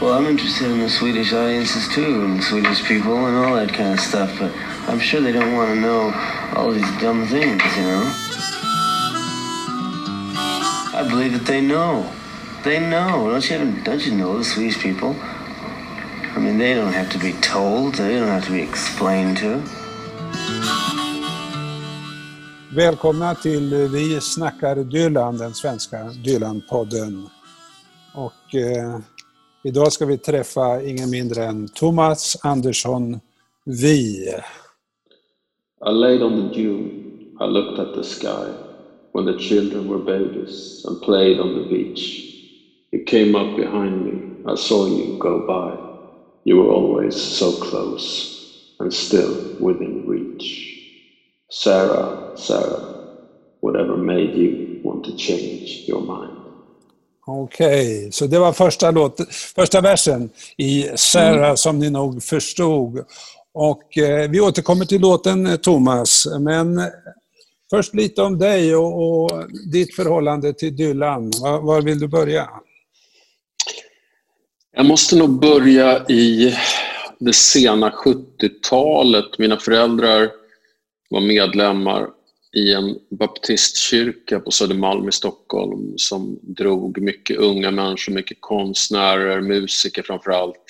Well, I'm interested in the Swedish audiences too, and Swedish people and all that kind of stuff, but I'm sure they don't want to know all these dumb things, you know? I believe that they know. They know. Don't you, don't you know the Swedish people? I mean, they don't have to be told. They don't have to be explained to. Välkomna till Vi snackar Dylan, den svenska Dylan-podden. Och eh, idag ska vi träffa ingen mindre än Thomas Andersson Vi. I laid on the dew, I looked at the sky when the children were babies and played on the beach. You came up behind me, I saw you go by. You were always so close and still within reach. Sarah, Sarah, whatever made you want to change your mind? Okej, okay, så det var första, låt, första versen i Sarah mm. som ni nog förstod. Och eh, vi återkommer till låten eh, Thomas, men först lite om dig och, och ditt förhållande till Dylan. Var, var, vill du börja? Jag måste nog börja i det sena 70-talet. Mina föräldrar var medlemmar i en baptistkyrka på Södermalm i Stockholm som drog mycket unga människor, mycket konstnärer, musiker framför allt.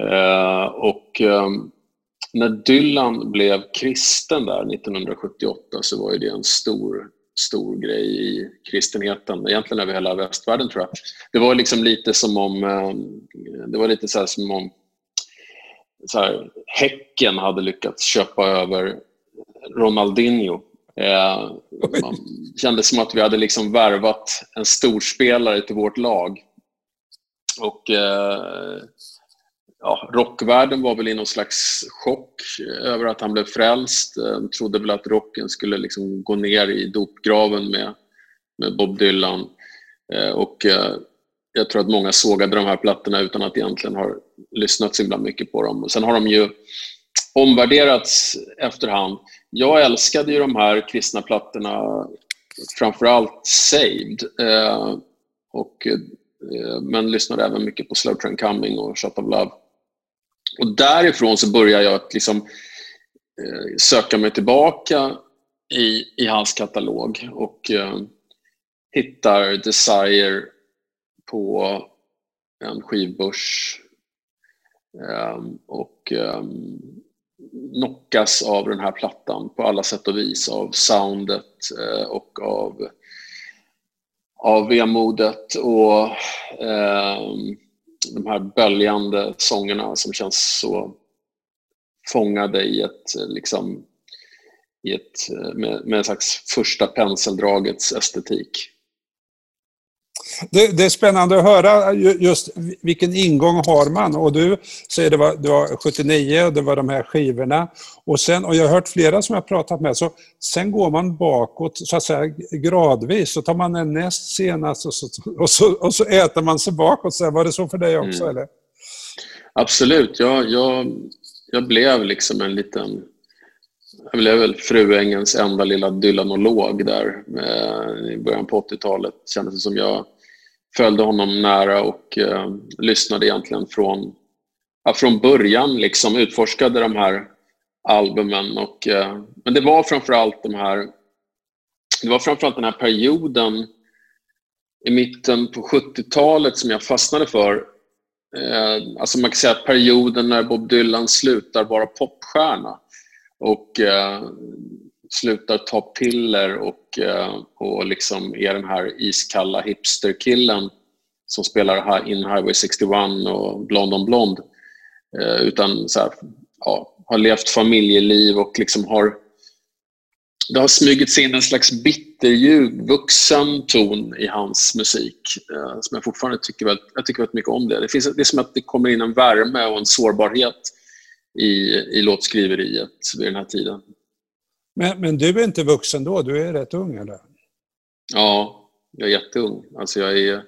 Eh, och eh, när Dylan blev kristen där 1978 så var det en stor, stor grej i kristenheten, egentligen över hela västvärlden tror jag. Det var liksom lite som om, eh, det var lite så som om så här, Häcken hade lyckats köpa över Ronaldinho. Eh, man kände som att vi hade liksom värvat en storspelare till vårt lag. Och eh, ja, rockvärlden var väl i någon slags chock över att han blev frälst. De trodde väl att rocken skulle liksom gå ner i dopgraven med, med Bob Dylan. Eh, och eh, jag tror att många sågade de här plattorna utan att egentligen ha lyssnat så himla mycket på dem. Och sen har de ju omvärderats efterhand. Jag älskade ju de här kristna plattorna, framförallt Saved. Eh, och, eh, men lyssnade även mycket på Slow Train Coming och Shot of Love. Och därifrån så började jag att liksom, eh, söka mig tillbaka i, i hans katalog och eh, hittar Desire på en skivbörs eh, och eh, knockas av den här plattan på alla sätt och vis av soundet eh, och av, av vemodet och eh, de här böljande sångerna som känns så fångade i ett liksom i ett, eh, med, med en slags första penseldragets estetik. Det, det, är spännande att höra just vilken ingång har man. Och du säger det var, det var 79 och det var de här skivorna. Och, sen, och jag har hört flera som jag pratat med, så sen går man bakåt så att säga gradvis. Så tar man den näst senast och så, och så, och så äter man sig bakåt. Så var det så för dig också? Mm. Eller? Absolut. Jag, jag, jag blev liksom en liten jag blev väl Fruängens enda lilla dylanolog där i början på 80-talet. Kändes det som jag följde honom nära och eh, lyssnade egentligen från, ja, från början, liksom utforskade de här albumen. Och, eh, men det var framförallt de här det var framförallt den här perioden i mitten på 70-talet som jag fastnade för. Eh, alltså man kan säga att perioden när Bob Dylan slutar vara popstjärna och eh, slutar ta piller och, eh, och liksom är den här iskalla hipsterkillen som spelar In Highway 61 och Blond on Blond. Eh, utan så här, ja, har levt familjeliv och liksom har det har smugit sig in en slags bitterljuv, vuxen ton i hans musik eh, som jag fortfarande tycker väldigt, jag tycker väldigt mycket om. Det. Det, finns, det är som att det kommer in en värme och en sårbarhet i, i låtskriveriet vid den här tiden. Men, men du är inte vuxen då? Du är rätt ung eller? Ja, jag är jätteung. Alltså jag är,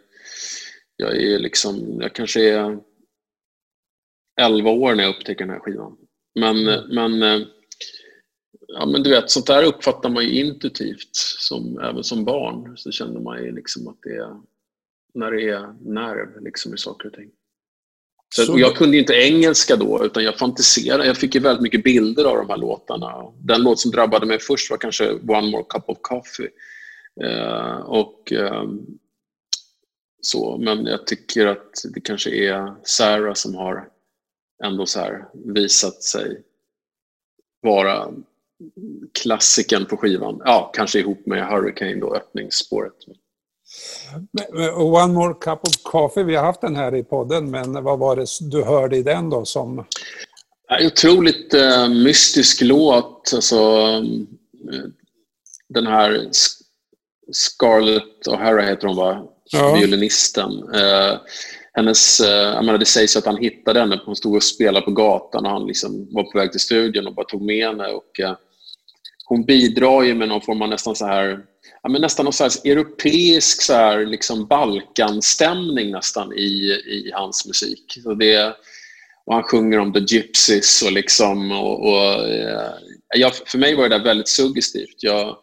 jag är liksom, jag kanske är 11 år när jag upptäcker den här skivan. Men, mm. men, ja, men du vet, sånt där uppfattar man ju intuitivt, som, även som barn. Så känner man ju liksom att det är, när det är nerv liksom i saker och ting. Så, och jag kunde inte engelska då, utan jag fantiserade. Jag fick ju väldigt mycket bilder av de här låtarna. Den låt som drabbade mig först var kanske One More Cup of Coffee. Eh, och eh, så, Men jag tycker att det kanske är Sarah som har ändå så här visat sig vara klassiken på skivan. Ja, kanske ihop med Hurricane då, öppningsspåret. One more cup of coffee, vi har haft den här i podden, men vad var det du hörde i den då som... Otroligt uh, mystisk låt. Alltså, uh, den här Scarlett O'Hara heter hon va? Ja. Violinisten. Uh, hennes, jag menar, det sägs att han hittade henne, hon stod och spelade på gatan och han liksom var på väg till studion och bara tog med henne. Och, hon bidrar ju med någon form av nästan så här ja, men nästan någon slags europeisk så här, liksom Balkanstämning nästan i, i hans musik. Så det, och han sjunger om the gypsies och liksom... Och, och eh, jag, för mig var det där väldigt suggestivt. Jag,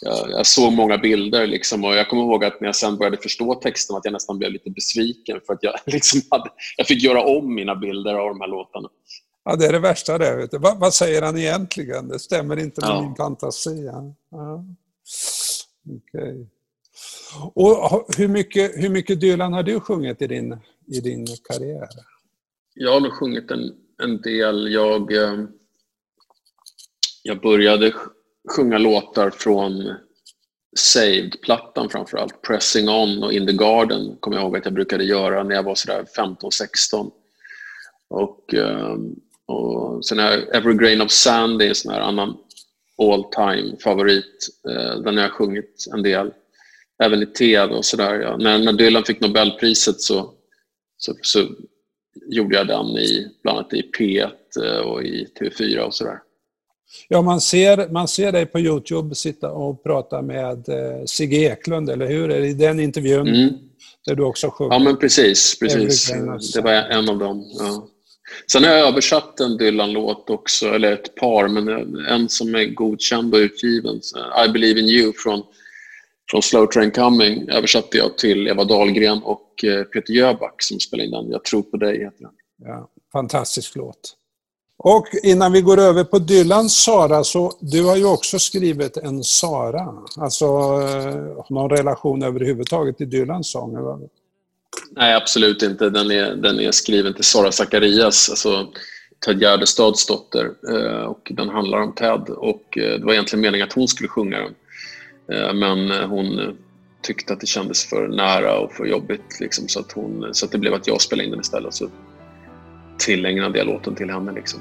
jag, jag, såg många bilder liksom, och jag kommer ihåg att när jag sen började förstå texten att jag nästan blev lite besviken för att jag, liksom hade, jag fick göra om mina bilder av de här låtarna. Ja, det är det värsta det. Vet du. Vad, vad säger han egentligen? Det stämmer inte med ja. min fantasi. Ja. Okay. Och hur mycket, hur mycket Dylan har du sjungit i din, i din karriär? Jag har nog sjungit en, en del. Jag, eh, jag började sjunga låtar från Saved-plattan framförallt. Pressing On och In the Garden kommer jag ihåg att jag brukade göra när jag var sådär 15-16. Och, eh, och sen Every Grain of Sand, det är en sån här annan all time favorit. Eh, den har jag sjungit en del, även i tv och sådär. Ja. När, när Dylan fick Nobelpriset så, så, så, gjorde jag den i, bland annat i P1 eh, och i TV4 och sådär. Ja, man ser, man ser dig på Youtube sitta och prata med eh, Sigge Eklund, eller hur? Är det i den intervjun mm. där du också sjunger? Ja, men precis. precis. Det var en av dem. Ja. Sen har jag översatt en Dylan-låt också, eller ett par, men en som är godkänd och utgiven. I believe in you från, från Slow Train Coming översatte jag till Eva Dahlgren och eh, Peter Jöback som spelade in den. Jag tror på dig heter den. Ja, fantastisk låt. Och innan vi går över på Dylans Sara, så du har ju också skrivit en Sara. Alltså eh, någon relation överhuvudtaget till Dylans sång? Nej, absolut inte. Den är, den är skriven till Sara Zacharias, alltså Ted Gärdestads dotter. Eh, och den handlar om Ted. Och eh, det var egentligen meningen att hon skulle sjunga den. Eh, men hon tyckte att det kändes för nära och för jobbigt. Liksom, så, att hon, så att det blev att jag spelade in den istället. Så tillägnade jag låten till henne. Liksom.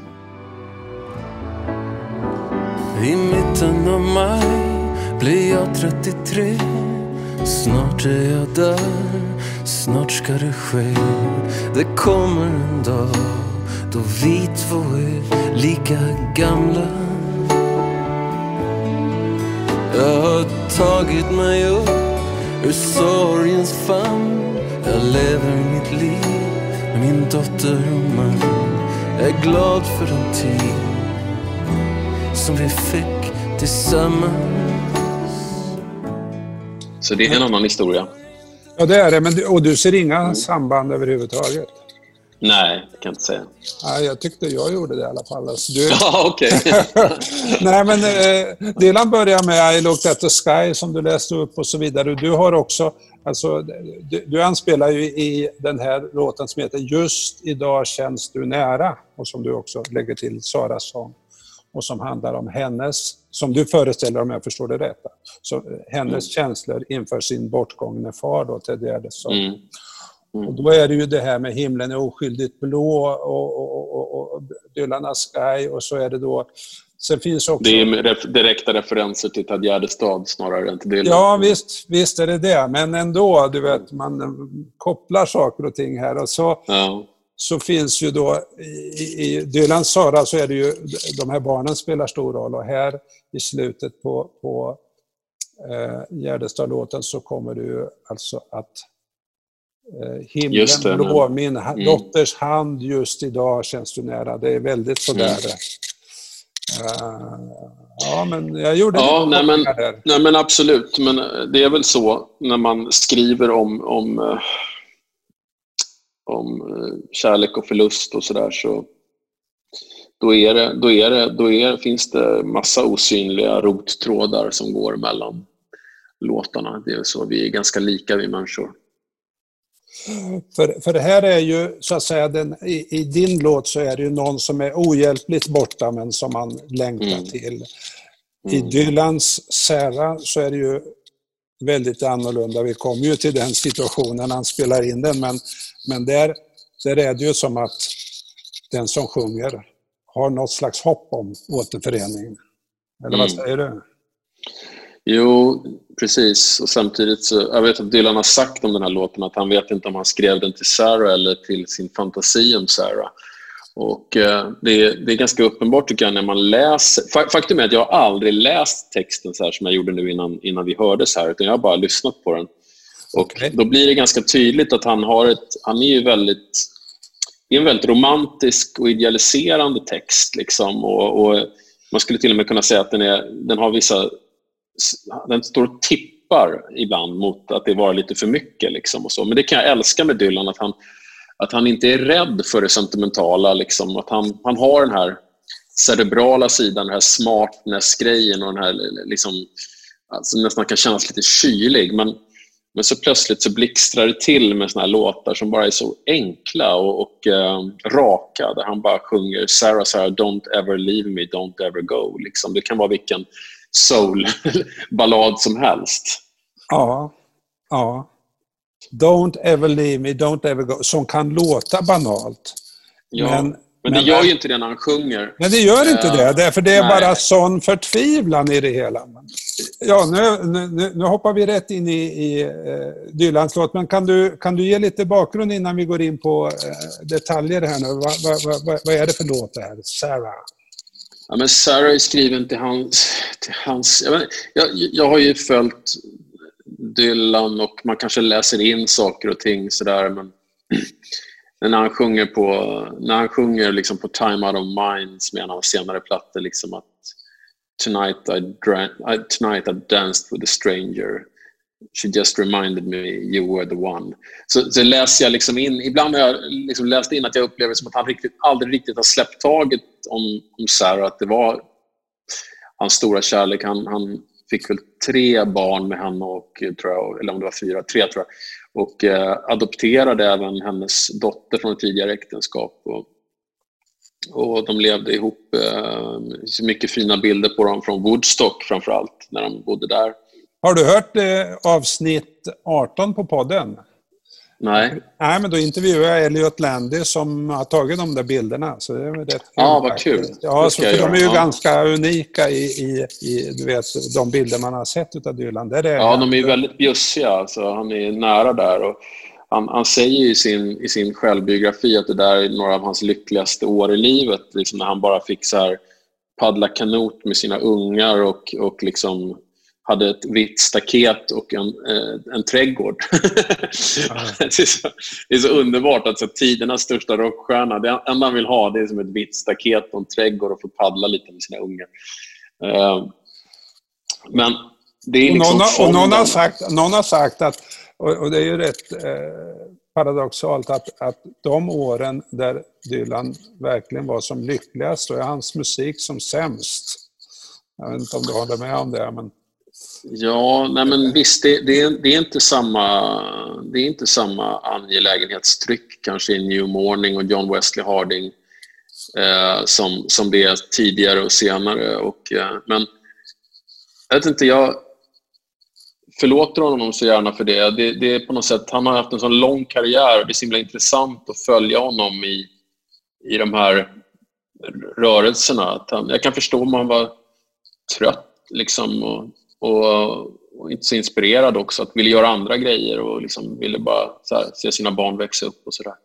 I mitten av maj blir jag 33 Snart är jag där, snart ska det ske. Det kommer en dag då vi två är lika gamla. Jag har tagit mig upp ur sorgens famn. Jag lever mitt liv med min dotter och man. Jag är glad för den tid som vi fick tillsammans. Så det är en annan historia. Ja, det är det. Men du, och du ser inga mm. samband överhuvudtaget? Nej, det kan jag inte säga. Nej, jag tyckte jag gjorde det i alla fall. Alltså, du... Ja, okej. Nej, men eh, Dylan börjar med I looked at the sky som du läste upp och så vidare. Du har också, alltså, du, du anspelar ju i den här låten som heter Just idag känns du nära och som du också lägger till Saras sång och som handlar om hennes, som du föreställer om jag förstår det rätt, så hennes mm. känslor inför sin bortgångne far då, Ted Gärdestad. Mm. Mm. Och då är det ju det här med himlen är oskyldigt blå och, och, och, och Dylan Sky och så är det då Sen finns också... Det är direkta referenser till Ted Gärdestad snarare än till Dylan. Ja, visst, visst är det det. Men ändå, du vet, man kopplar saker och ting här. Och så, ja så finns ju då i, i Dylans Sara så är det ju de här barnen spelar stor roll och här i slutet på, på eh, Gärdestad-låten så kommer det ju alltså att eh, himlen det, blå, min mm. dotters hand just idag känns du nära. Det är väldigt sådär. Mm. Uh, ja, men jag gjorde ja, nej, men, nej, men absolut. Men det är väl så när man skriver om, om uh om eh, kärlek och förlust och sådär så då, är det, då, är det, då är, finns det massa osynliga rottrådar som går mellan låtarna. Det är så, vi är ganska lika vi människor. För, för det här är ju, så att säga, den, i, i, din låt så är det ju någon som är ohjälpligt borta men som man längtar mm. till. I mm. Dylans Sarah så är det ju väldigt annorlunda. Vi kommer ju till den situationen när han spelar in den, men, men där, där är det ju som att den som sjunger har något slags hopp om återförening. Eller vad mm. säger du? Jo, precis. Och samtidigt så, jag vet att Dylan har sagt om den här låten att han vet inte om han skrev den till Sarah eller till sin fantasi om Sarah. Och eh, det, är, det är ganska uppenbart tycker jag när man läser... Faktum är att jag aldrig läst texten så här som jag gjorde nu innan, innan vi hördes här, utan jag har bara lyssnat på den. Och okay. Då blir det ganska tydligt att han har ett... Han är ju väldigt... Det är en väldigt romantisk och idealiserande text. Liksom, och, och man skulle till och med kunna säga att den, är, den har vissa den står och tippar ibland mot att det var lite för mycket. Liksom och så. Men det kan jag älska med Dylan, att han, att han inte är rädd för det sentimentala. Liksom. Att han, han har den här cerebrala sidan, den här smartness-grejen och den här liksom, alltså nästan kan kännas lite kylig. Men, men så plötsligt så blixtrar det till med såna här låtar som bara är så enkla och, och eh, raka. Där han bara sjunger Sarah, Sarah, don't ever leave me, don't ever go. Liksom. Det kan vara vilken soul-ballad som helst. Ja, ja. Don't ever leave me, don't ever go, som kan låta banalt. Ja, men, men det gör ju inte det när han sjunger. Men det gör inte det, eh, därför det är nej. bara sån förtvivlan i det hela. Ja, nu, nu, nu hoppar vi rätt in i, i uh, Dylans låt, men kan du, kan du ge lite bakgrund innan vi går in på uh, detaljer här nu? Vad va, va, va, är det för låt det här? Sarah? Ja, men Sarah är skriven till hans... Till hans jag, vet, jag, jag har ju följt Dylan och man kanske läser in saker och ting sådär men när han sjunger på, när han sjunger liksom på Time Out of Mind som är en av senare plattor liksom att Tonight I, drank, I, tonight I danced with a stranger She just reminded me you were the one. Så, så läser jag liksom in, ibland har jag liksom läst in att jag upplever som att han riktigt, aldrig riktigt har släppt taget om, om Sarah, att det var hans stora kärlek. Han, han fick väl tre barn med henne, och, tror jag, eller om det var fyra, tre tror jag. Och eh, adopterade även hennes dotter från ett tidigare äktenskap. Och, och de levde ihop. Eh, mycket fina bilder på dem från Woodstock framför allt, när de bodde där. Har du hört eh, avsnitt 18 på podden? Nej. Nej, men då intervjuade jag Elliot Landy som har tagit de där bilderna. Så det är rätt Ja, vad kul. Ja, så, de är ju ja. ganska unika i, i, i, du vet, de bilder man har sett av Dylan. Det är ja, de är ju väldigt bjussiga. Alltså, han är nära där. Och han, han säger i sin, i sin självbiografi att det där är några av hans lyckligaste år i livet. Liksom när han bara här, paddla kanot med sina ungar och, och liksom hade ett vitt staket och en, eh, en trädgård. det, är så, det, är så, underbart att så tidernas största rockstjärna, det enda han vill ha det är som ett vitt staket och en trädgård och få paddla lite med sina ungar. Eh, men det är liksom... Och någon, och någon, har sagt, någon har sagt att, och, det är ju rätt eh, paradoxalt, att, att de åren där Dylan verkligen var som lyckligast, då är hans musik som sämst. Jag vet inte om du håller med om det, men... Ja, nej men visst, det, det, det, är inte samma, det är inte samma angelägenhetstryck kanske i New Morning och John Wesley Harding eh, som, som det är tidigare och senare. Och, eh, men jag vet inte, jag förlåter honom så gärna för det. det. Det är på något sätt, han har haft en sån lång karriär. och Det är så himla intressant att följa honom i, i de här rörelserna. Att han, jag kan förstå om han var trött liksom, och och, och, inte så inspirerad också, att ville göra andra grejer och liksom ville bara här, se sina barn växa upp och sådär.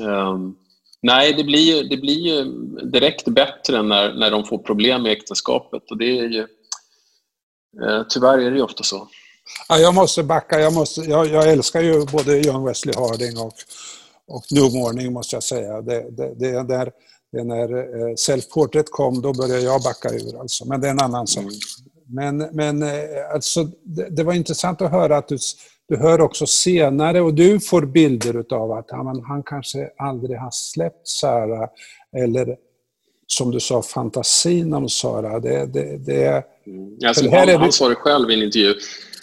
Um, nej, det blir, ju, det blir ju direkt bättre när, när de får problem med äktenskapet och det är ju, uh, tyvärr är det ju ofta så. Ja, jag måste backa. Jag, måste, jag, jag älskar ju både John Wesley Harding och, och New Morning, måste jag säga. Det, det, det, där, det när eh, Self Portrait kom, då började jag backa ur. Alltså. Men det är en annan sak. Men, men eh, alltså, det, det, var intressant att höra att du, du hör också senare och du får bilder av att han, han kanske aldrig har släppt Sara eller som du sa, fantasin om Sara. Det, det, det, mm. alltså, han, det... han sa det själv i en intervju,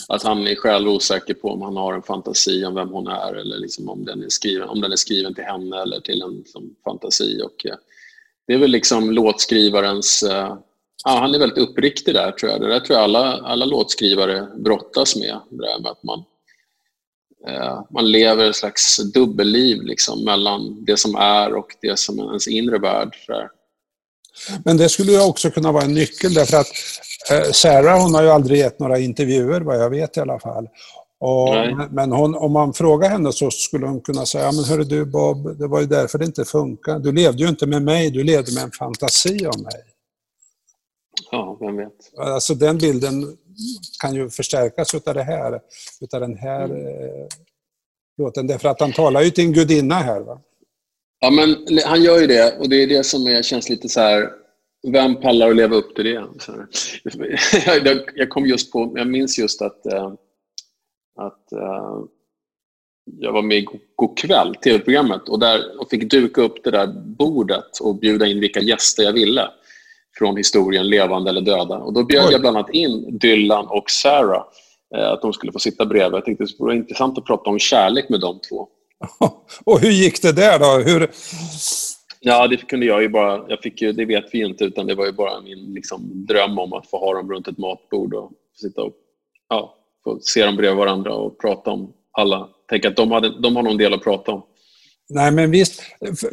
att han är själv osäker på om han har en fantasi om vem hon är eller liksom om, den är skriven, om den är skriven till henne eller till en liksom, fantasi. Och, eh, det är väl liksom låtskrivarens... Eh, ja, han är väldigt uppriktig där, tror jag. Det där tror jag alla, alla låtskrivare brottas med. Det där med att man, eh, man lever ett slags dubbelliv liksom, mellan det som är och det som är ens inre värld. Men det skulle ju också kunna vara en nyckel därför att eh, Sarah hon har ju aldrig gett några intervjuer vad jag vet i alla fall. Och, men hon, om man frågar henne så skulle hon kunna säga, men hörru du Bob, det var ju därför det inte funkade. Du levde ju inte med mig, du levde med en fantasi om mig. Ja, vem vet. Alltså den bilden kan ju förstärkas utav det här, utav den här mm. eh, låten. Därför att han talar ju till en gudinna här. Va? Ja, men han gör ju det och det är det som är, känns lite så här... Vem pallar att leva upp till det? jag, jag kom just på, jag minns just att, äh, att äh, jag var med i kväll, tv-programmet, och, där, och fick duka upp det där bordet och bjuda in vilka gäster jag ville från historien, levande eller döda. Och då bjöd Oj. jag bland annat in Dylan och Sarah, äh, att de skulle få sitta bredvid. Jag tänkte det skulle vara intressant att prata om kärlek med de två. Och hur gick det där då? Hur... Ja, det kunde jag ju bara. Jag fick ju, det vet vi inte, utan det var ju bara min liksom, dröm om att få ha dem runt ett matbord och sitta och ja, få se dem bredvid varandra och prata om alla. Tänk att de, hade, de har någon del att prata om. Nej, men visst.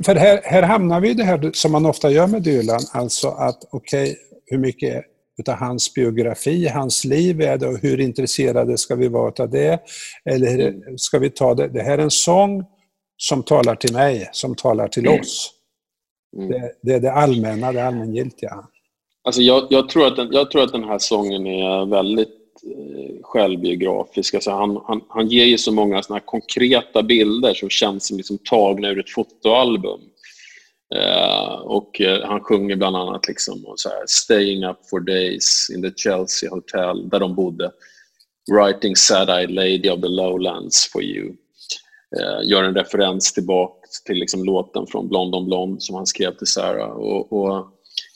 För här, här hamnar vi i det här som man ofta gör med Dylan, alltså att okej, okay, hur mycket utav hans biografi, hans liv är det och hur intresserade ska vi vara av det? Eller ska vi ta det, det här är en sång som talar till mig, som talar till mm. oss. Mm. Det, det, är det allmänna, det allmängiltiga. Alltså jag, jag, tror att den, jag tror att den här sången är väldigt Eh, självbiografisk. Alltså han, han, han ger ju så många såna konkreta bilder som känns som liksom tagna ur ett fotoalbum. Uh, och uh, han sjunger bland annat liksom, så här, “Staying up for days in the Chelsea Hotel” där de bodde. “Writing sad-eyed lady of the lowlands for you” uh, gör en referens tillbaka till liksom, låten från Blond on Blond som han skrev till Sarah. Och, och,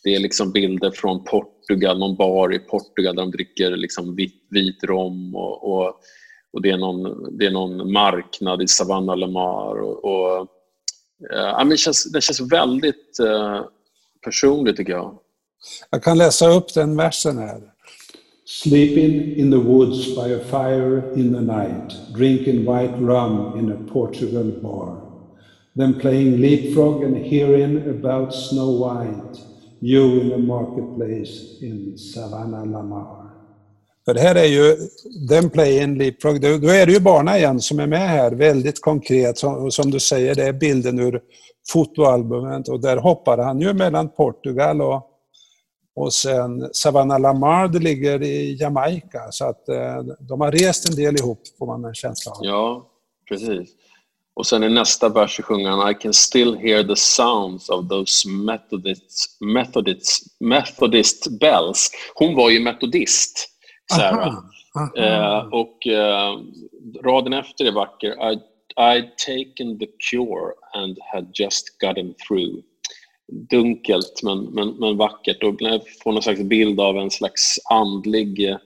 det är liksom bilder från Portugal, någon bar i Portugal där de dricker liksom vit, vit rom och, och, och det, är någon, det är någon marknad i Savannah Lamar. och, och Ja, men det, känns, det känns väldigt eh, personligt tycker jag. Jag kan läsa upp den versen här. Sleeping in the woods by a fire in the night, drinking white rum in a Portugal bar. Then playing leapfrog and hearing about Snow White, you in the marketplace in Savannah Lamar. För det här är ju den play-in leapfrog. Då är det ju barnen igen som är med här, väldigt konkret. Som, som du säger, det är bilden ur fotoalbumet och där hoppar han ju mellan Portugal och, och sen Savannah Lamar, det ligger i Jamaica. Så att eh, de har rest en del ihop, får man en känsla av. Ja, precis. Och sen i nästa vers sjunger han I can still hear the sounds of those Methodist, Methodist, Methodist bells. Hon var ju metodist. Sarah. Aha, aha. Eh, och eh, raden efter är vacker. I, I'd taken the cure and had just gotten through. Dunkelt men, men, men vackert och jag får någon slags bild av en slags andlig eh,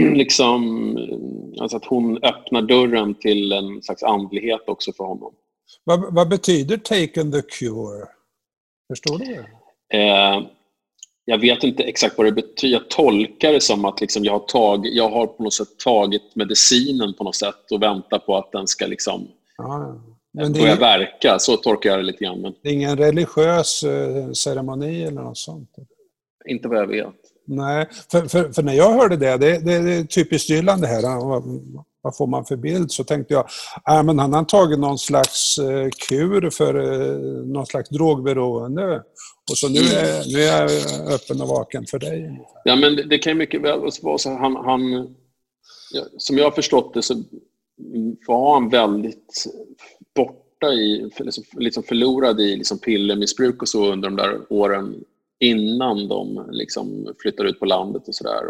liksom, alltså att hon öppnar dörren till en slags andlighet också för honom. Vad, vad betyder taken the cure? Förstår du det? Eh, jag vet inte exakt vad det betyder. Jag tolkar det som att liksom jag, har tag, jag har på något sätt tagit medicinen på något sätt och väntar på att den ska liksom ja, men börja är... verka. Så tolkar jag det lite grann. Men... Det är ingen religiös uh, ceremoni eller något sånt? Inte vad jag vet. Nej, för, för, för när jag hörde det, det, det, det är typiskt Dylan det här. Vad får man för bild? Så tänkte jag, äh, men han har tagit någon slags eh, kur för eh, någon slags drogberoende och så nu är, nu är jag öppen och vaken för dig. Ja, men det, det kan ju mycket väl vara så. Han, han, ja, som jag har förstått det så var han väldigt borta i, liksom, liksom förlorad i liksom pillermissbruk och så under de där åren innan de liksom flyttade ut på landet och sådär.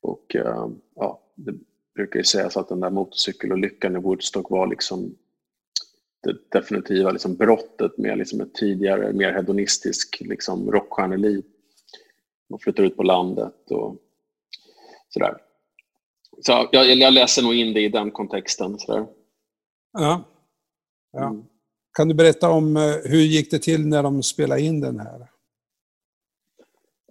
Och uh, ja, det brukar ju sägas att den där motorcykelolyckan i Woodstock var liksom det definitiva liksom brottet med liksom ett tidigare, mer hedonistisk liksom rockstjärneliv. Man flyttar ut på landet och sådär. Så jag, jag läser nog in det i den kontexten. Sådär. Ja. ja. Mm. Kan du berätta om eh, hur gick det till när de spelade in den här?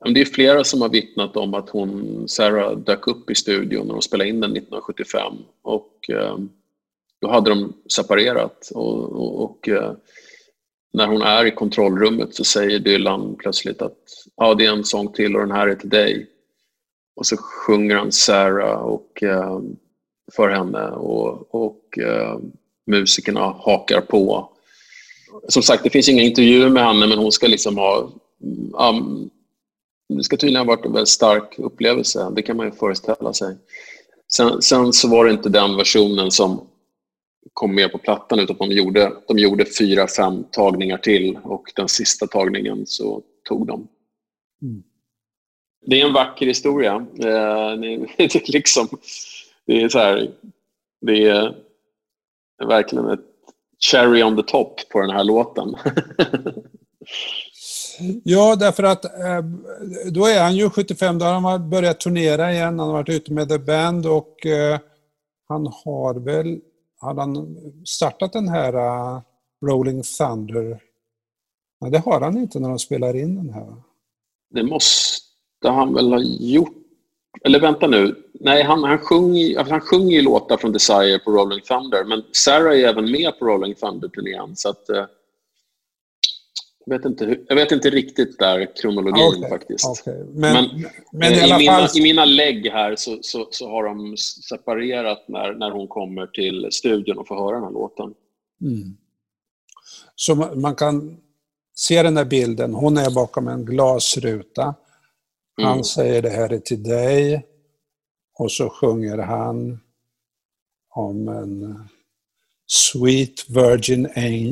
Det är flera som har vittnat om att hon, Sarah dök upp i studion när de spelade in den 1975. Och, eh, då hade de separerat. Och, och, och eh, när hon är i kontrollrummet så säger Dylan plötsligt att ja, det är en sång till och den här är till dig. Och så sjunger han Sarah och, eh, för henne och, och musikerna hakar på. Som sagt, det finns inga intervjuer med henne men hon ska liksom ha... Mm, det ska tydligen ha varit en väldigt stark upplevelse, det kan man ju föreställa sig. Sen, sen så var det inte den versionen som kom med på plattan utan de gjorde, de gjorde fyra, fem tagningar till och den sista tagningen så tog de. Mm. Det är en vacker historia. Eh, det, är liksom, det är så här, det är verkligen ett cherry on the top på den här låten. ja, därför att eh, då är han ju 75, då har han börjat turnera igen, han har varit ute med The Band och eh, han har väl hade han startat den här eh, Rolling Thunder? Nej, det har han inte när de spelar in den här. Det måste han väl ha gjort. Eller vänta nu. Nej, han, han, sjunger, alltså, han sjunger ju låtar från Desire på Rolling Thunder, men Sarah är även med på Rolling Thunder-turnén. Så att, uh, jag vet, inte, jag vet inte riktigt där kronologin okay, faktiskt. Okay. Men, men, men i, i, mina, fall... i, mina, lägg här så, så, så, har de separerat när, när hon kommer till studion och får höra den här låten. Mm. Så man kan se den här bilden, hon är bakom en glasruta. Han mm. säger det här är till dig. Och så sjunger han om en Sweet Virgin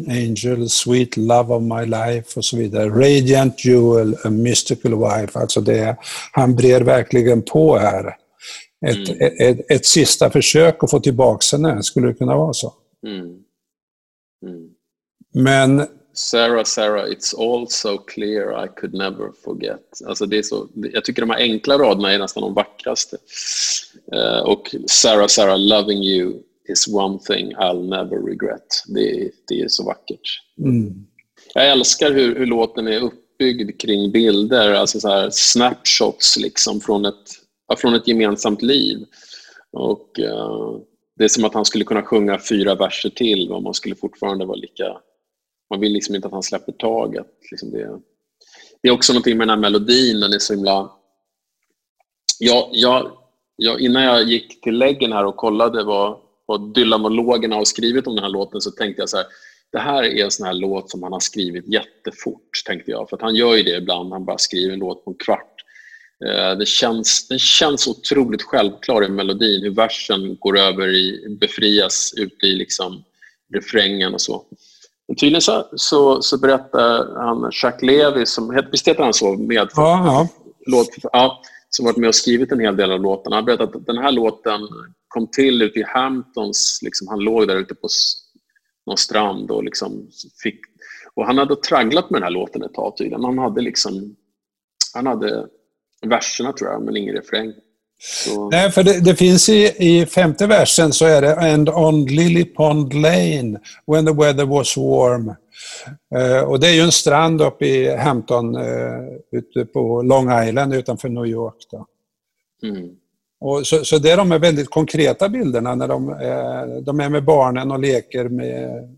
Angel, Sweet Love of My Life och så vidare. Radiant Jewel, A Mystical Wife. Alltså det, han brer verkligen på här. Ett, mm. ett, ett, ett, sista försök att få tillbaka henne, skulle det kunna vara så? Mm. Mm. Men... Sarah, Sarah, it's all so clear I could never forget. Alltså det är så, jag tycker de här enkla raderna är nästan de vackraste. Uh, och Sarah, Sarah, loving you is one thing I'll never regret. Det, det är så vackert. Mm. Jag älskar hur, hur låten är uppbyggd kring bilder, alltså så här snapshots liksom från ett, från ett gemensamt liv. Och uh, Det är som att han skulle kunna sjunga fyra verser till och man skulle fortfarande vara lika... Man vill liksom inte att han släpper taget. Liksom det, det är också någonting med den här melodin, den är så himla... Jag, jag, jag, innan jag gick till läggen här och kollade vad, vad Dylanologerna har skrivit om den här låten så tänkte jag så här, det här är en sån här låt som han har skrivit jättefort, tänkte jag. För att han gör ju det ibland, han bara skriver en låt på en kvart. Eh, det känns, den känns otroligt självklar i melodin, hur versen går över i, befrias ute i liksom refrängen och så. Men tydligen så, så, så berättar han, Jacques Levi, som, visst heter han så? Med, ja, ja. Låt, ja, som varit med och skrivit en hel del av låtarna. Han berättade att den här låten kom till ute i Hamptons. Liksom, han låg där ute på någon strand och liksom fick... Och han hade tragglat med den här låten ett tag tydligen. Han hade liksom... Han hade verserna tror jag, men ingen refräng. Så... Nej, för det, det, finns i, i femte versen så är det And on Lily Pond Lane when the weather was warm. Uh, och det är ju en strand uppe i Hampton, uh, ute på Long Island utanför New York. Då. Mm. Och så, så det är de här väldigt konkreta bilderna när de, eh, de är med barnen och leker med,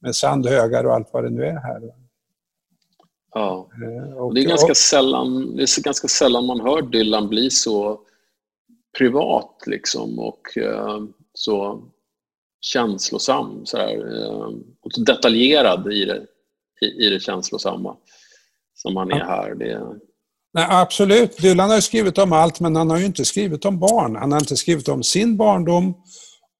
med sandhögar och allt vad det nu är här. Ja. Eh, och, det, är ganska sällan, det är ganska sällan man hör Dylan bli så privat liksom och eh, så känslosam så här, eh, och detaljerad i det, i, i det känslosamma som han är här. Det, Nej, absolut. Dylan har skrivit om allt, men han har ju inte skrivit om barn. Han har inte skrivit om sin barndom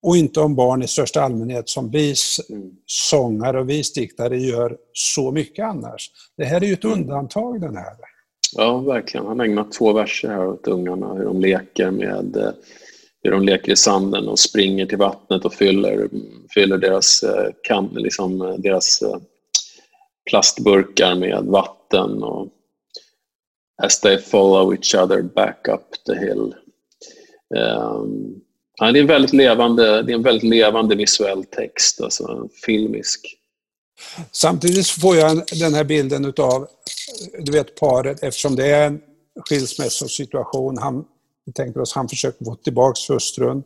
och inte om barn i största allmänhet som vissångare och visdiktare gör så mycket annars. Det här är ju ett mm. undantag den här. Ja, verkligen. Han har ägnat två verser här åt ungarna, hur de leker med eh, hur de leker i sanden och springer till vattnet och fyller, fyller deras, eh, kan, liksom, eh, deras eh, plastburkar med vatten och as they follow each other back up the hill. Um, ja, det, är en väldigt levande, det är en väldigt levande visuell text, alltså filmisk. Samtidigt får jag den här bilden utav du vet paret, eftersom det är en skilsmässosituation. Han, vi tänker oss, han försöker få tillbaka hustrun.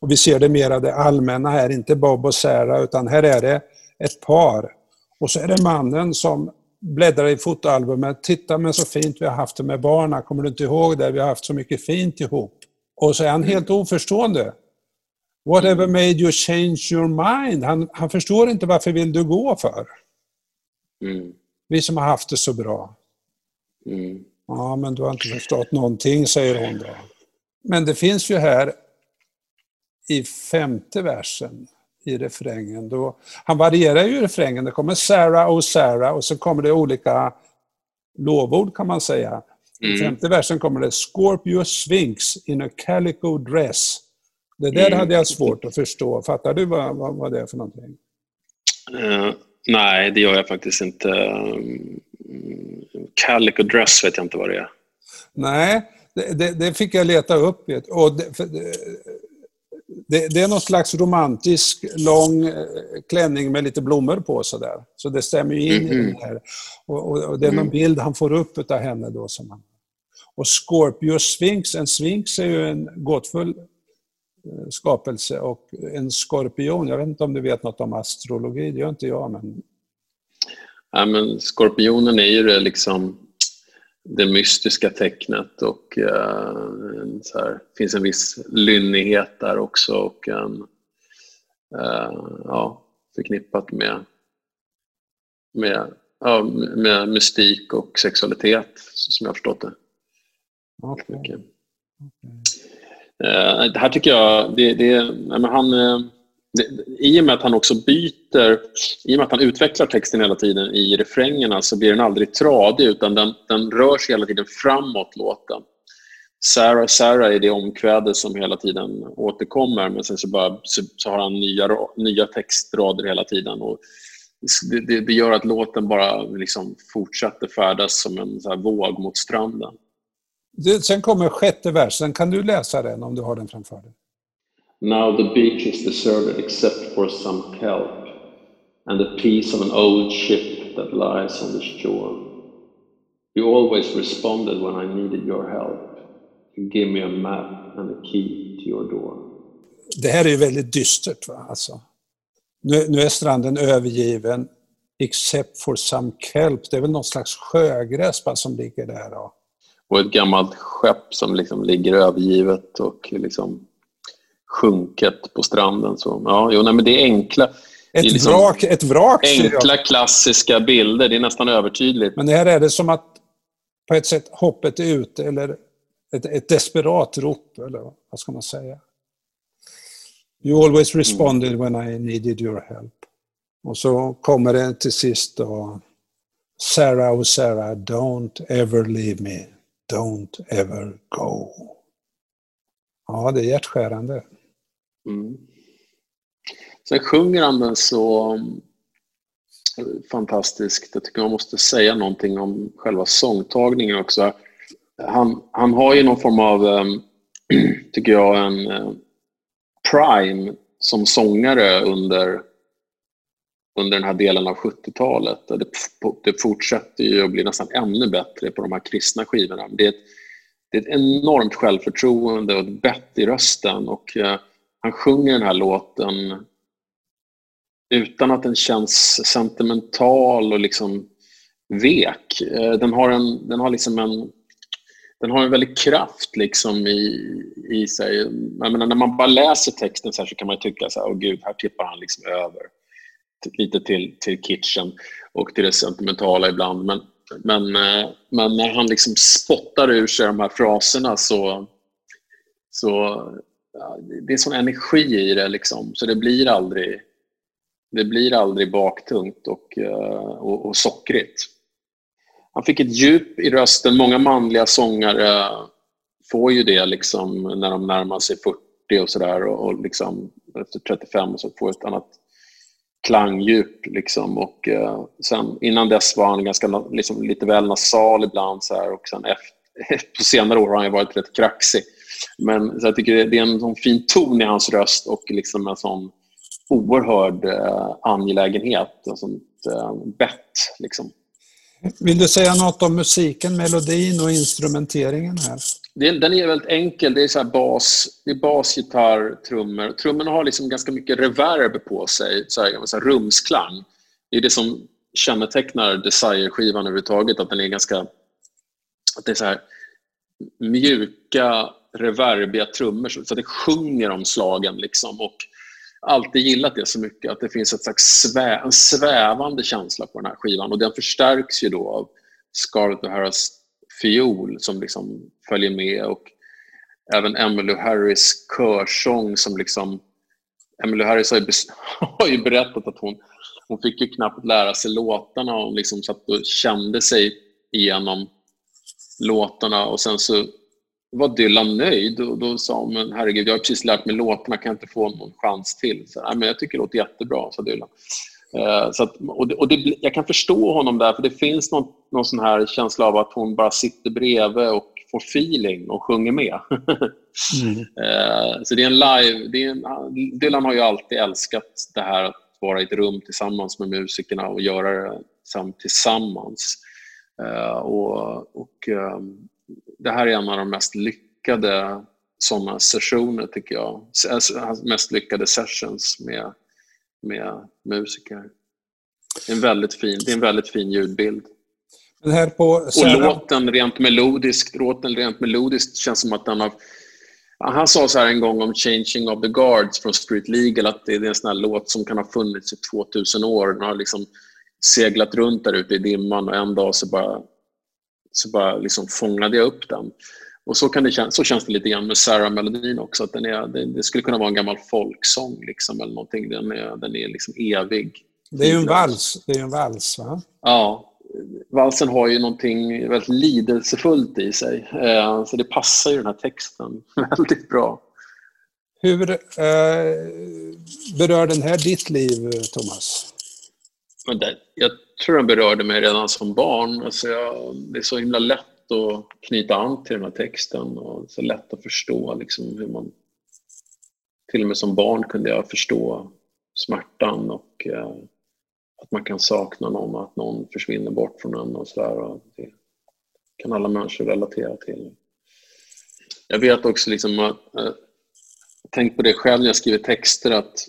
Och vi ser det mera det allmänna här, inte Bob och Sarah, utan här är det ett par. Och så är det mannen som bläddrar i fotoalbumet. Titta men så fint vi har haft det med barnen. Kommer du inte ihåg det? Vi har haft så mycket fint ihop. Och så är han helt oförstående. Whatever made you change your mind? Han, han förstår inte varför vill du gå för. Mm. Vi som har haft det så bra. Mm. Ja, men du har inte förstått någonting, säger hon då. Men det finns ju här i femte versen i refrängen. Då, han varierar ju i refrängen. Det kommer Sarah och Sarah och så kommer det olika lovord kan man säga. Mm. I femte versen kommer det Scorpio Sphinx in a calico dress. Det där mm. hade jag svårt att förstå. Fattar du vad, vad, vad det är för någonting? Uh, nej, det gör jag faktiskt inte. Um, calico dress vet jag inte vad det är. Nej, det, det, det fick jag leta upp. Och det, det, det, är någon slags romantisk lång eh, klänning med lite blommor på sådär. Så det stämmer ju in mm -hmm. i mhm. den här. Och, och, och, det är någon mm. bild han får upp av henne då. Som han, och Scorpio Sphinx, en sphinx är ju en gåtfull eh, skapelse och en skorpion, jag vet inte om du vet något om astrologi, det gör inte jag men... Ja, men skorpionen är ju det liksom det mystiska tecknet och uh, så här, finns en viss lynnighet där också och en, uh, ja, förknippat med, med, ja, med mystik och sexualitet som jag har förstått det. Okay. Okay. Uh, det här tycker jag, det, det, han i och med att han också byter, i och med att han utvecklar texten hela tiden i refrängerna så blir den aldrig tradig utan den, den rör sig hela tiden framåt, låten. Sarah, Sarah är det omkväde som hela tiden återkommer men sen så, bara, så, så har han nya, nya textrader hela tiden. Och det, det, det gör att låten bara liksom fortsätter färdas som en så våg mot stranden. Det, sen kommer sjätte versen. Kan du läsa den om du har den framför dig? Now the beach is deserted except for some kelp and the piece of an old ship that lies on the shore. You always responded when I needed your help. You gave me a map and a key to your door. Det här är ju väldigt dystert. Va? Alltså. Nu, nu är stranden övergiven, except for some kelp. Det är väl någon slags sjögräs som ligger där. Då. Och ett gammalt skepp som liksom ligger övergivet och liksom sjunket på stranden. Så, ja, jo, nej, men det är enkla... Ett, är liksom vrak, ett vrak, Enkla klassiska bilder, det är nästan övertydligt. Men här är det som att på ett sätt hoppet är ute, eller ett, ett desperat rop, eller vad ska man säga? You always responded when I needed your help. Och så kommer det till sist då, Sarah, oh Sarah, don't ever leave me, don't ever go. Ja, det är hjärtskärande. Mm. Sen sjunger han den så um, fantastiskt. Jag tycker man måste säga någonting om själva sångtagningen också. Han, han har ju någon form av, um, tycker jag, en uh, prime som sångare under, under den här delen av 70-talet. Det, det fortsätter ju att bli nästan ännu bättre på de här kristna skivorna. Det är ett, det är ett enormt självförtroende och ett bett i rösten. Och, eh, han sjunger den här låten utan att den känns sentimental och liksom vek. Eh, den har, en, den har liksom en den har en väldig kraft liksom i, i sig. Jag menar, när man bara läser texten så, så kan man tycka så här, åh gud, här tippar han liksom över lite till, till kitchen och till det sentimentala ibland. Men, men, eh, men när han liksom spottar ur sig de här fraserna så, så det är sån energi i det liksom, så det blir aldrig, det blir aldrig baktungt och, eh, och, och sockrigt. han fick ett djup i rösten. Många manliga sångare får ju det liksom när de närmar sig 40 och sådär och, och liksom efter 35 och så får ett annat klangdjup. Liksom. Och, eh, sen, innan dess var han ganska, liksom, lite väl nasal ibland. Så här, och sen efter, på senare år har han varit rätt kraxig. Men så jag tycker det är en sån fin ton i hans röst och liksom en sån oerhörd eh, angelägenhet. Ett sånt eh, bett. Liksom. Vill du säga något om musiken, melodin och instrumenteringen här? Den är väldigt enkel. Det är, så bas, det är bas, gitarr, trummor. Trummorna har liksom ganska mycket reverb på sig, så här, så här rumsklang. Det är det som kännetecknar Desire-skivan överhuvudtaget, att den är ganska... Att det är så här mjuka, reverbiga trummor, så att det sjunger om slagen. Liksom. Och alltid gillat det så mycket, att det finns ett slags svä en svävande känsla på den här skivan. Och den förstärks ju då av Scarlett O'Haras fiol som liksom följer med och även Emmylou Harris körsång som liksom... Emmylou Harris har ju, har ju berättat att hon, hon fick ju knappt lära sig låtarna. Hon liksom satt och kände sig igenom låtarna och sen så var Dylan nöjd och då sa hon, men herregud, jag har precis lärt mig låtarna, kan jag inte få någon chans till? Så, Nej, men jag tycker det låter jättebra, sa Dylan. Uh, så att, och det, och det, jag kan förstå honom där, för det finns någon, någon sån här känsla av att hon bara sitter bredvid och får feeling och sjunger med. mm. uh, så det är en live... Det är en, Dylan har ju alltid älskat det här att vara i ett rum tillsammans med musikerna och göra det tillsammans. Uh, och, och um, det här är en av de mest lyckade sådana sessioner, tycker jag. Mest lyckade sessions med, med musiker. Det är en väldigt fin, det är en väldigt fin ljudbild. Men här på och låten rent melodiskt, låten rent melodiskt känns som att den har... Han sa så här en gång om Changing of the Guards från Street Legal att det är en sån här låt som kan ha funnits i 2000 år. Den har liksom seglat runt där ute i dimman och en dag så bara så bara liksom fångade jag upp den. Och så, kan det, så känns det lite grann med Sarah-melodin också. Att den är, det, det, skulle kunna vara en gammal folksång liksom, eller någonting. Den är, den är liksom evig. Det är ju en vals. Det är en vals, va? Ja. Valsen har ju någonting väldigt lidelsefullt i sig. Eh, så det passar ju den här texten väldigt bra. Hur eh, berör den här ditt liv, Thomas? Men jag tror den berörde mig redan som barn. Alltså jag, det är så himla lätt att knyta an till den här texten och så lätt att förstå liksom hur man... Till och med som barn kunde jag förstå smärtan och eh, att man kan sakna någon, att någon försvinner bort från en och sådär. Det kan alla människor relatera till. Jag vet också liksom att, eh, tänkt på det själv när jag skriver texter, att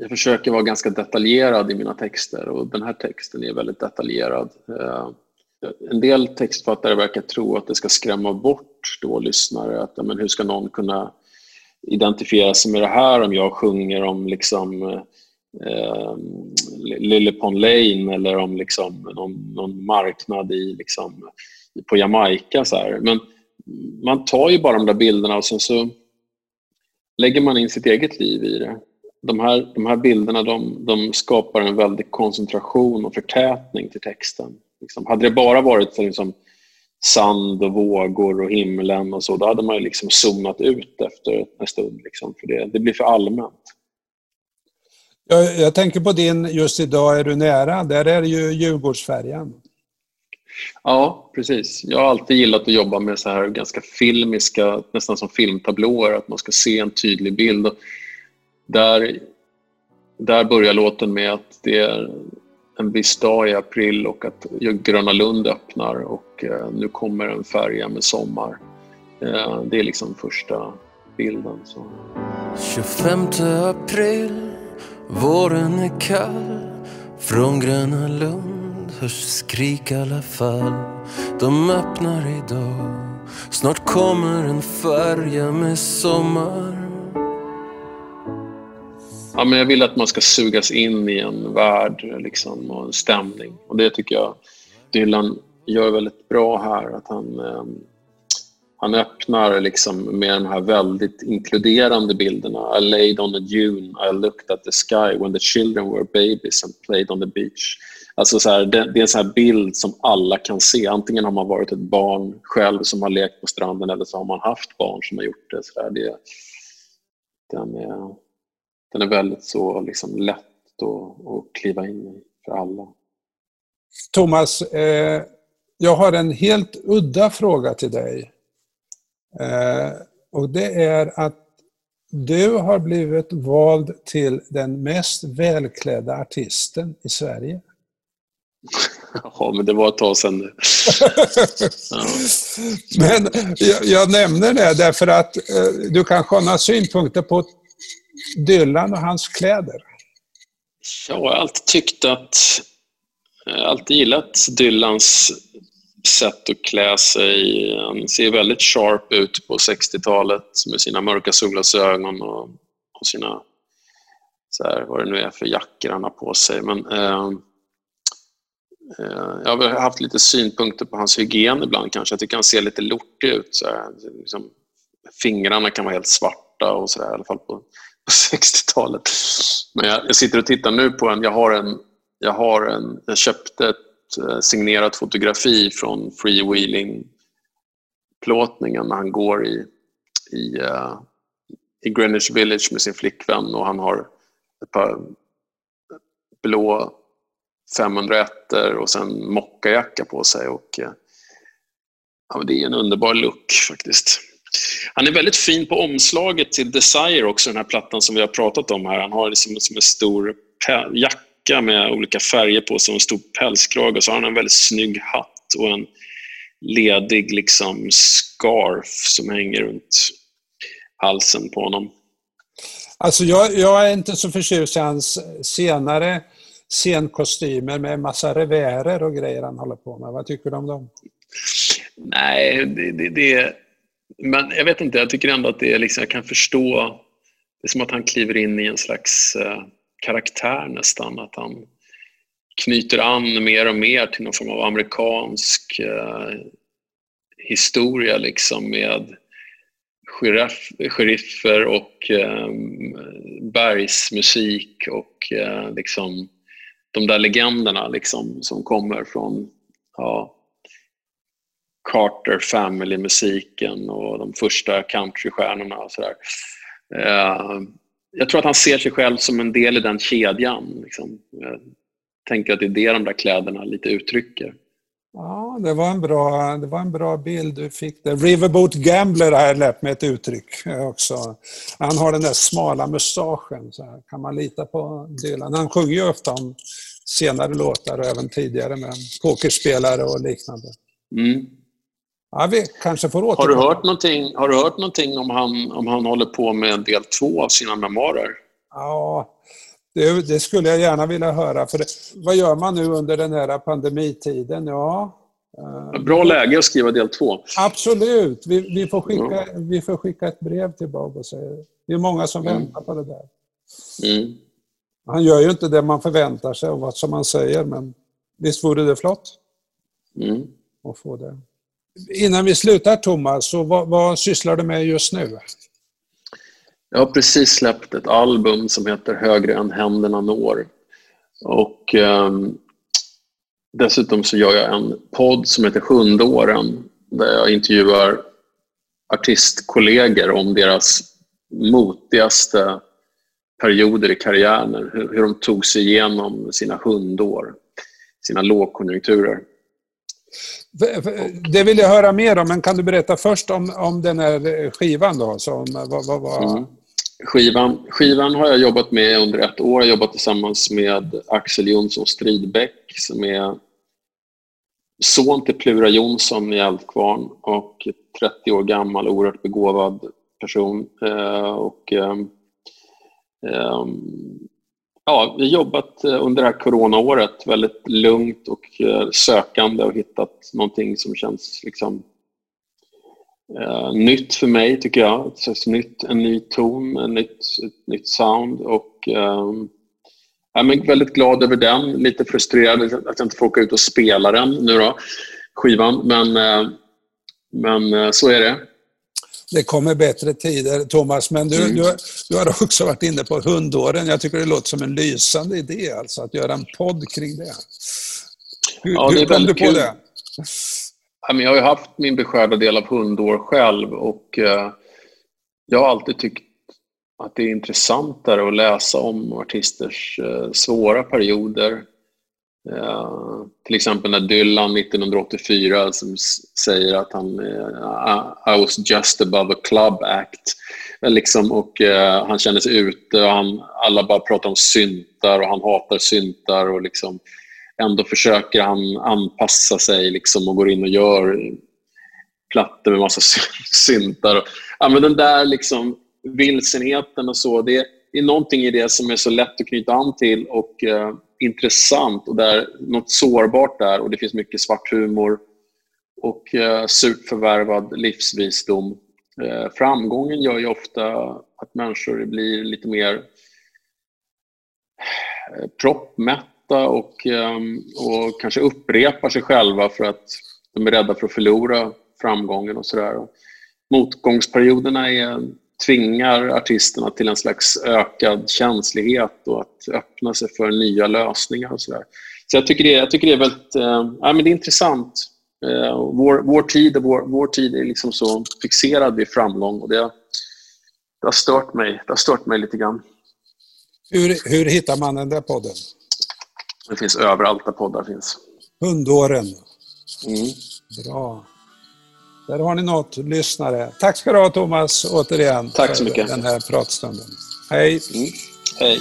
jag försöker vara ganska detaljerad i mina texter och den här texten är väldigt detaljerad. Eh, en del textfattare verkar tro att det ska skrämma bort då lyssnare. Att, men hur ska någon kunna identifiera sig med det här om jag sjunger om liksom, eh, eh Lillepon Lane eller om liksom, någon, någon marknad i, liksom, på Jamaica. Så här. Men man tar ju bara de där bilderna och sen så lägger man in sitt eget liv i det de här, de här bilderna de, de skapar en väldig koncentration och förtätning till texten. Liksom, hade det bara varit för liksom, sand och vågor och himlen och så, då hade man ju liksom zonat ut efter en stund. Liksom, för det, det blir för allmänt. Jag, jag, tänker på din, just idag är du nära, där är det ju Djurgårdsfärjan. Ja, precis. Jag har alltid gillat att jobba med så här ganska filmiska, nästan som filmtablåer, att man ska se en tydlig bild. Och där, där börjar låten med att det är en viss dag i april och att Gröna Lund öppnar och eh, nu kommer en färja med sommar. Eh, det är liksom första bilden. Så. 25 april, våren är kall Från Gröna Lund hörs skrik alla fall De öppnar idag Snart kommer en färja med sommar ja, men jag vill att man ska sugas in i en värld liksom, och en stämning. Och det tycker jag Dylan gör väldigt bra här. Att han, eh, han öppnar liksom med de här väldigt inkluderande bilderna. I laid on the dune, I looked at the sky when the children were babies and played on the beach. Alltså så här, det, det, är en sån bild som alla kan se. Antingen har man varit ett barn själv som har lekt på stranden eller så har man haft barn som har gjort det. Så där. det den, är, den är väldigt så liksom lätt att, kliva in i för alla. Thomas, eh, jag har en helt udda fråga till dig. Eh, och det är att du har blivit vald till den mest välklädda artisten i Sverige. Ja, men det var ett tag sedan nu. Ja. Men jag, jag, nämner det därför att eh, du kanske har några synpunkter på Dylan och hans kläder? Ja, jag har alltid tyckt att... Jag har alltid gillat Dylans sätt att klä sig. Han ser väldigt sharp ut på 60-talet med sina mörka solglasögon och, och sina, så här, vad det nu är för jackor han har på sig. Men, ehm, eh, jag har haft lite synpunkter på hans hygien ibland kanske. Jag tycker han ser lite lortig ut. Så här, liksom, fingrarna kan vara helt svarta och sådär. i alla fall på 60-talet. Men jag, jag, sitter och tittar nu på en, jag har en, jag har en, jag köpte ett eh, signerat fotografi från freewheeling-plåtningen när han går i, i, uh, i Greenwich Village med sin flickvän och han har ett par blå 501 och sen mockajacka på sig. Och, uh, ja, det är en underbar look faktiskt. Han är väldigt fin på omslaget till Desire också, den här plattan som vi har pratat om här. Han har liksom som en stor jacka med olika färger på sig och en stor pälskrage och så har han en väldigt snygg hatt och en ledig liksom scarf som hänger runt halsen på honom. Alltså jag, jag är inte så förtjust i hans senare scenkostymer med massa revärer och grejer han håller på med. Vad tycker du om dem? Nej, det, det, det, men jag vet inte, jag tycker ändå att det är liksom, jag kan förstå, det är som att han kliver in i en slags uh, karaktär nästan. Att han knyter an mer och mer till någon form av amerikansk eh, historia liksom med sheriff, sheriffer och eh, bergsmusik och eh, liksom de där legenderna liksom som kommer från ja, Carter Family-musiken och de första countrystjärnorna och sådär. Eh, jag tror att han ser sig själv som en del i den kedjan. Liksom. Jag tänker att det är det de där kläderna lite uttrycker. Ja, det var en bra, det var en bra bild du fick där. Riverboat Gambler har jag lärt mig ett uttryck också. Han har den där smala mustaschen. Så här. Kan man lita på Dylan? Han sjunger ju ofta om senare låtar och även tidigare med pokerspelare och liknande. Mm. Ja, vi kanske får har du hört någonting, Har du hört någonting om han, om han håller på med del två av sina memoarer? Ja, det, det, skulle jag gärna vilja höra. För vad gör man nu under den här pandemitiden? Ja, eh, Bra läge att skriva del två. Absolut. Vi, vi, får, skicka, ja. vi får skicka ett brev till Bob och säga det är många som mm. väntar på det där. Mm. Han gör ju inte det man förväntar sig och vad som man säger, men visst vore det flott? Mm. Att få det. Innan vi slutar Thomas, så vad, vad sysslar du med just nu? Jag har precis släppt ett album som heter Högre än händerna når. Och eh, dessutom så gör jag en podd som heter Sjunde åren där jag intervjuar artistkollegor om deras motigaste perioder i karriären. Hur, hur de tog sig igenom sina hundår, sina lågkonjunkturer. Det vill jag höra mer om, men kan du berätta först om, om den här skivan då? Som, vad, vad, vad... Mm. Skivan, skivan har jag jobbat med under ett år. Jag har jobbat tillsammans med Axel Jonsson Stridbäck som är son till Plura Jonsson i Eldkvarn och 30 år gammal, oerhört begåvad person. Eh, och, eh, ja, vi har jobbat eh, under det här coronaåret väldigt lugnt och eh, sökande och hittat någonting som känns liksom eh, nytt för mig, tycker jag. Ett nytt, en ny ton, en nytt, ett nytt sound. Och, eh, jag är väldigt glad över den. Lite frustrerad att jag inte får åka ut och spela den nu då, skivan. Men, eh, men eh, så är det det kommer bättre tider, Thomas. Men du, mm. du, du, har också varit inne på hundåren. Jag tycker det låter som en lysande idé, alltså, att göra en podd kring det. Hur, ja, det hur kom du på kul. det? Jag har ju haft min beskärda del av hundår själv och eh, jag har alltid tyckt att det är intressantare att läsa om artisters eh, svåra perioder. Uh, till exempel när Dylan 1984 som säger att han uh, I was just above a club act. Eh, liksom, och uh, Han känner sig ute och han, alla bara pratar om syntar och han hatar syntar. Och liksom, ändå försöker han anpassa sig liksom, och går in och gör plattor med massa syntar. Och, ja, men den där liksom, vilsenheten och så, det, är någonting i det som är så lätt att knyta an till och intressant och där något sårbart där och det finns mycket svart humor och eh, surt förvärvad livsvisdom. Eh, framgången gör ju ofta att människor blir lite mer eh, proppmätta och, eh, och kanske upprepar sig själva för att de är rädda för att förlora framgången och sådär. Motgångsperioderna är tvingar artisterna till en slags ökad känslighet och att öppna sig för nya lösningar och sådär. Så jag tycker det, jag tycker det är väldigt ja, men det är intressant. Äh, vår, vår, tid, vår, vår tid är liksom så fixerad vid framgång och det, det, har stört mig, det har stört mig lite grann. Hur, hur hittar man den där podden? Det finns överallt där poddar finns. Hundåren. Mm. Bra. Där har ni något, lyssnare. Tack ska du ha Thomas, återigen. Tack så mycket. den här pratstunden. Hej. Mm. Hej.